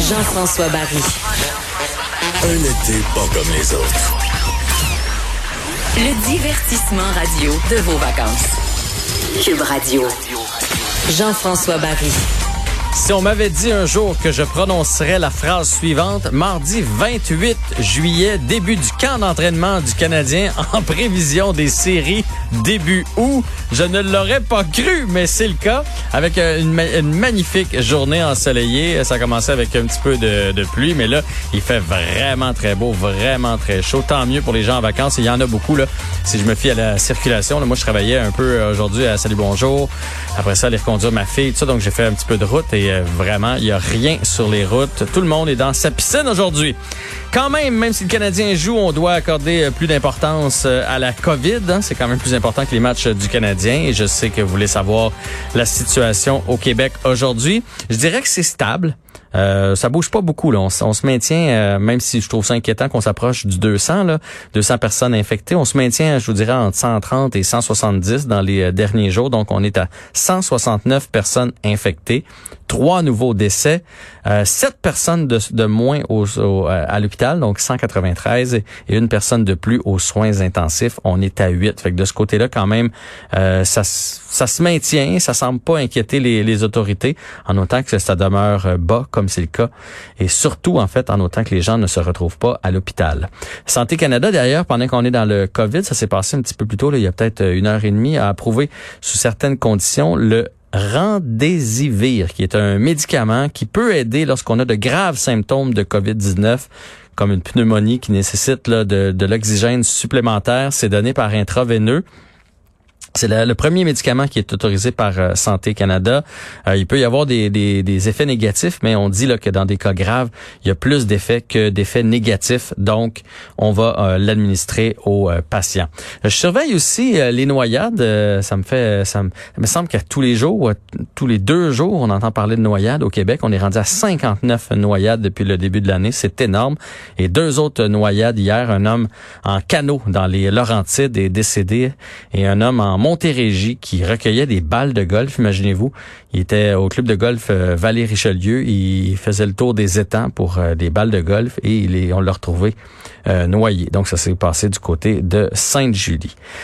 Jean-François Barry. Un été pas comme les autres. Le divertissement radio de vos vacances. Cube Radio. Jean-François Barry. Si on m'avait dit un jour que je prononcerais la phrase suivante, mardi 28 juillet, début du camp d'entraînement du Canadien en prévision des séries début août, je ne l'aurais pas cru, mais c'est le cas. Avec une, une, magnifique journée ensoleillée, ça a commencé avec un petit peu de, pluie, mais là, il fait vraiment très beau, vraiment très chaud. Tant mieux pour les gens en vacances. Il y en a beaucoup, là. Si je me fie à la circulation, moi, je travaillais un peu aujourd'hui à Salut Bonjour. Après ça, aller reconduire ma fille, tout ça. Donc, j'ai fait un petit peu de route et euh, vraiment, il y a rien sur les routes. Tout le monde est dans sa piscine aujourd'hui. Quand même, même si le Canadien joue, on doit accorder euh, plus d'importance euh, à la COVID. Hein. C'est quand même plus important que les matchs du Canadien. Et je sais que vous voulez savoir la situation au Québec aujourd'hui. Je dirais que c'est stable. Euh, ça bouge pas beaucoup. Là. On, se maintient, même si je trouve ça inquiétant qu'on s'approche du 200, là, 200 personnes infectées. On se maintient, je vous dirais, entre 130 et 170 dans les derniers jours. Donc, on est à 169 personnes infectées, trois nouveaux décès, euh, sept personnes de, de moins au, au, à l'hôpital, donc 193, et une personne de plus aux soins intensifs. On est à 8. Fait que de ce côté-là, quand même, euh, ça, ça se maintient. Ça semble pas inquiéter les, les autorités, en autant que ça demeure bas comme c'est le cas, et surtout, en fait, en autant que les gens ne se retrouvent pas à l'hôpital. Santé Canada, d'ailleurs, pendant qu'on est dans le COVID, ça s'est passé un petit peu plus tôt, là, il y a peut-être une heure et demie, a approuvé, sous certaines conditions, le Rendésivir, qui est un médicament qui peut aider lorsqu'on a de graves symptômes de COVID-19, comme une pneumonie qui nécessite là, de, de l'oxygène supplémentaire. C'est donné par intraveineux. C'est le, premier médicament qui est autorisé par euh, Santé Canada. Euh, il peut y avoir des, des, des, effets négatifs, mais on dit là, que dans des cas graves, il y a plus d'effets que d'effets négatifs. Donc, on va euh, l'administrer aux patients. Je surveille aussi les noyades. ça me fait, ça me, ça me semble qu'à tous les jours, tous les deux jours, on entend parler de noyades au Québec. On est rendu à 59 noyades depuis le début de l'année. C'est énorme. Et deux autres noyades hier. Un homme en canot dans les Laurentides est décédé et un homme en Montérégie qui recueillait des balles de golf, imaginez-vous. Il était au club de golf euh, Vallée-Richelieu. Il faisait le tour des étangs pour euh, des balles de golf et il est, on l'a retrouvé euh, noyé. Donc, ça s'est passé du côté de Sainte-Julie.